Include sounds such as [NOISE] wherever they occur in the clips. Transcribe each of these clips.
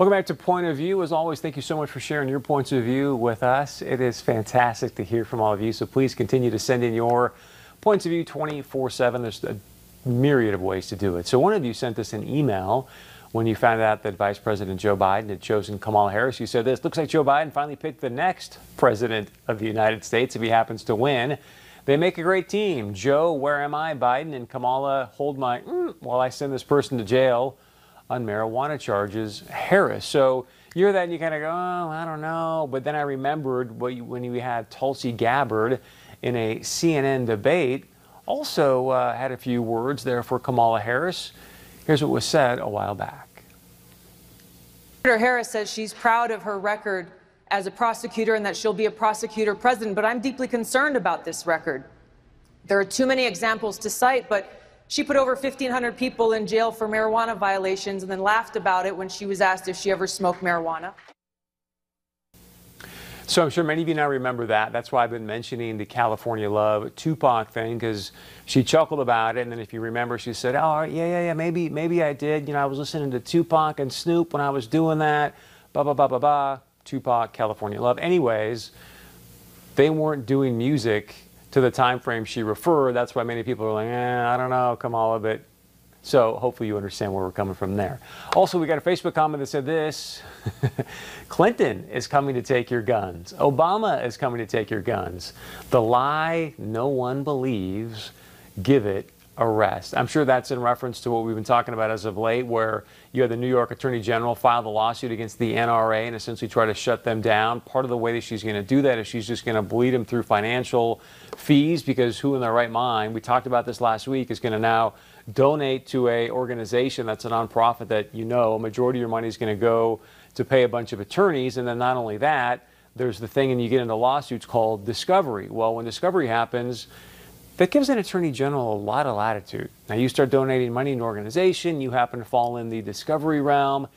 Welcome back to Point of View. As always, thank you so much for sharing your points of view with us. It is fantastic to hear from all of you, so please continue to send in your points of view 24 7. There's a myriad of ways to do it. So, one of you sent us an email when you found out that Vice President Joe Biden had chosen Kamala Harris. You said this looks like Joe Biden finally picked the next president of the United States if he happens to win. They make a great team. Joe, where am I? Biden and Kamala hold my mm, while I send this person to jail on marijuana charges, Harris. So you hear that and you kind of go, oh, I don't know. But then I remembered you, when you had Tulsi Gabbard in a CNN debate, also uh, had a few words there for Kamala Harris. Here's what was said a while back. Senator Harris says she's proud of her record as a prosecutor and that she'll be a prosecutor president, but I'm deeply concerned about this record. There are too many examples to cite, but she put over 1,500 people in jail for marijuana violations and then laughed about it when she was asked if she ever smoked marijuana. So I'm sure many of you now remember that. That's why I've been mentioning the California Love Tupac thing because she chuckled about it, and then if you remember, she said, "Oh yeah, yeah, yeah, maybe, maybe I did. You know, I was listening to Tupac and Snoop when I was doing that." Ba ba ba ba ba. Tupac, California Love. Anyways, they weren't doing music to the time frame she referred. That's why many people are like, eh, I don't know, Kamala, it. so hopefully you understand where we're coming from there. Also, we got a Facebook comment that said this [LAUGHS] Clinton is coming to take your guns. Obama is coming to take your guns. The lie no one believes, give it arrest. I'm sure that's in reference to what we've been talking about as of late, where you had the New York Attorney General file the lawsuit against the NRA and essentially try to shut them down. Part of the way that she's going to do that is she's just going to bleed them through financial fees because who in their right mind, we talked about this last week, is going to now donate to a organization that's a nonprofit that you know a majority of your money is going to go to pay a bunch of attorneys. And then not only that, there's the thing, and you get into lawsuits called discovery. Well, when discovery happens, that gives an attorney general a lot of latitude. Now, you start donating money to an organization, you happen to fall in the discovery realm.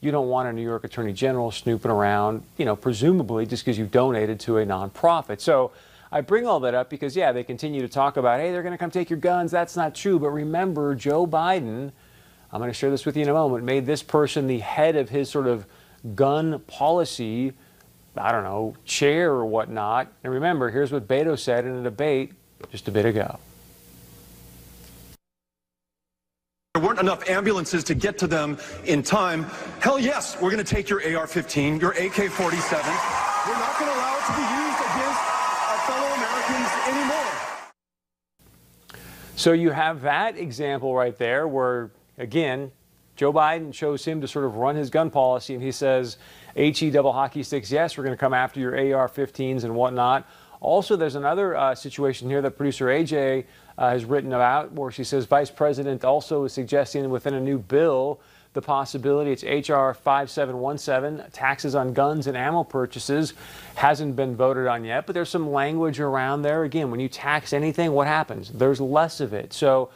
You don't want a New York attorney general snooping around, you know, presumably just because you've donated to a nonprofit. So I bring all that up because, yeah, they continue to talk about, hey, they're going to come take your guns. That's not true. But remember, Joe Biden, I'm going to share this with you in a moment, made this person the head of his sort of gun policy, I don't know, chair or whatnot. And remember, here's what Beto said in a debate just a bit ago. There weren't enough ambulances to get to them in time. Hell yes, we're going to take your AR 15, your AK 47. We're not going to allow it to be used against our fellow Americans anymore. So you have that example right there where, again, Joe Biden chose him to sort of run his gun policy, and he says, HE double hockey sticks, yes, we're going to come after your AR 15s and whatnot. Also, there's another uh, situation here that producer AJ uh, has written about where she says Vice President also is suggesting within a new bill the possibility it's HR 5717 taxes on guns and ammo purchases hasn't been voted on yet but there's some language around there. Again when you tax anything what happens? There's less of it. So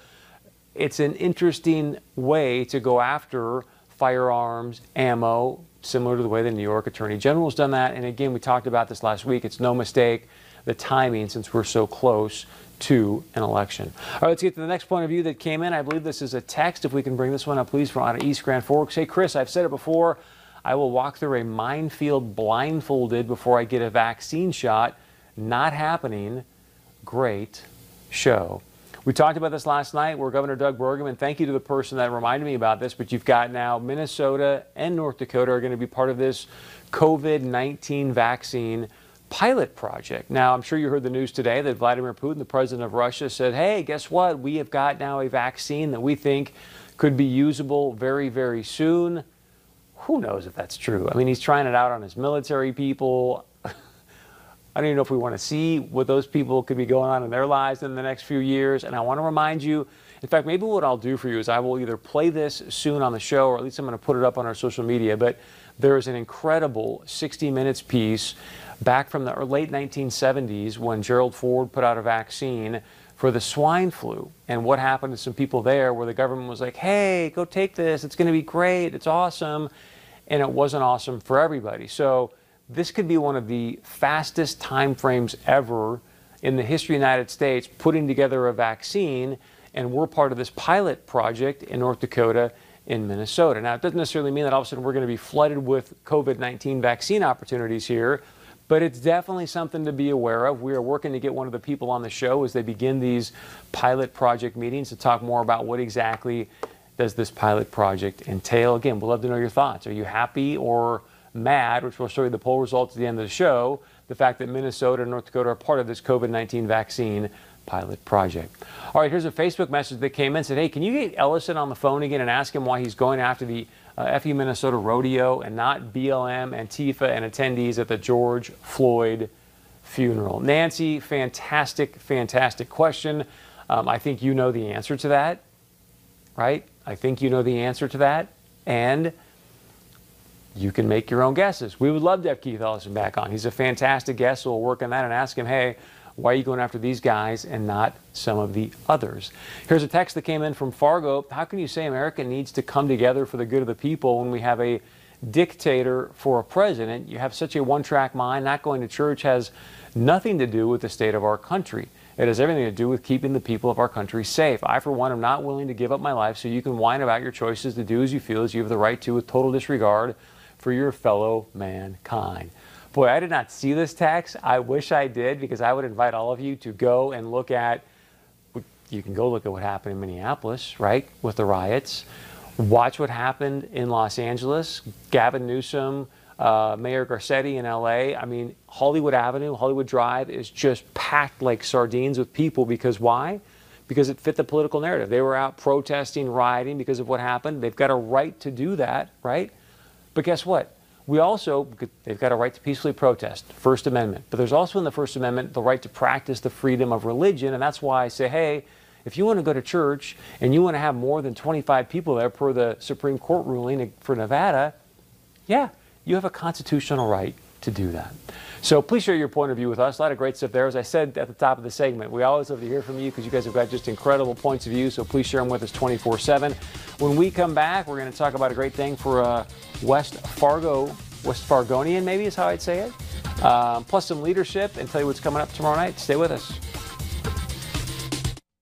it's an interesting way to go after firearms ammo similar to the way the New York Attorney General has done that. And again we talked about this last week. It's no mistake the timing since we're so close to an election. All right, let's get to the next point of view that came in. I believe this is a text. If we can bring this one up, please, from out of East Grand Forks. Hey, Chris, I've said it before. I will walk through a minefield blindfolded before I get a vaccine shot. Not happening. Great show. We talked about this last night where Governor Doug Burgum, and thank you to the person that reminded me about this, but you've got now Minnesota and North Dakota are going to be part of this COVID 19 vaccine pilot project. Now, I'm sure you heard the news today that Vladimir Putin, the president of Russia, said, hey, guess what? We have got now a vaccine that we think could be usable very, very soon. Who knows if that's true? I mean, he's trying it out on his military people. [LAUGHS] I don't even know if we want to see what those people could be going on in their lives in the next few years. And I want to remind you, in fact, maybe what I'll do for you is I will either play this soon on the show or at least I'm going to put it up on our social media. But there is an incredible 60 Minutes piece back from the late 1970s when Gerald Ford put out a vaccine for the swine flu. And what happened to some people there where the government was like, hey, go take this. It's going to be great. It's awesome. And it wasn't awesome for everybody. So this could be one of the fastest time frames ever in the history of the United States putting together a vaccine. And we're part of this pilot project in North Dakota in Minnesota. Now, it doesn't necessarily mean that all of a sudden we're going to be flooded with COVID 19 vaccine opportunities here, but it's definitely something to be aware of. We are working to get one of the people on the show as they begin these pilot project meetings to talk more about what exactly does this pilot project entail. Again, we'd love to know your thoughts. Are you happy or mad, which we'll show you the poll results at the end of the show, the fact that Minnesota and North Dakota are part of this COVID 19 vaccine pilot project. All right, here's a Facebook message that came in said, Hey, can you get Ellison on the phone again and ask him why he's going after the uh, FU Minnesota rodeo and not BLM, Antifa, and attendees at the George Floyd funeral? Nancy, fantastic, fantastic question. Um, I think you know the answer to that, right? I think you know the answer to that. And you can make your own guesses. We would love to have Keith Ellison back on. He's a fantastic guest, so we'll work on that and ask him, hey, why are you going after these guys and not some of the others? Here's a text that came in from Fargo. How can you say America needs to come together for the good of the people when we have a dictator for a president? You have such a one track mind. Not going to church has nothing to do with the state of our country. It has everything to do with keeping the people of our country safe. I, for one, am not willing to give up my life so you can whine about your choices to do as you feel as you have the right to with total disregard for your fellow mankind. Boy, I did not see this text. I wish I did because I would invite all of you to go and look at. You can go look at what happened in Minneapolis, right, with the riots. Watch what happened in Los Angeles. Gavin Newsom, uh, Mayor Garcetti in LA. I mean, Hollywood Avenue, Hollywood Drive is just packed like sardines with people because why? Because it fit the political narrative. They were out protesting, rioting because of what happened. They've got a right to do that, right? But guess what? We also, they've got a right to peacefully protest, First Amendment. But there's also in the First Amendment the right to practice the freedom of religion. And that's why I say, hey, if you want to go to church and you want to have more than 25 people there per the Supreme Court ruling for Nevada, yeah, you have a constitutional right to do that. So please share your point of view with us. A lot of great stuff there. As I said at the top of the segment, we always love to hear from you because you guys have got just incredible points of view. So please share them with us 24 7. When we come back, we're going to talk about a great thing for uh, West Fargo, West Fargonian, maybe is how I'd say it. Um, plus some leadership and tell you what's coming up tomorrow night. Stay with us.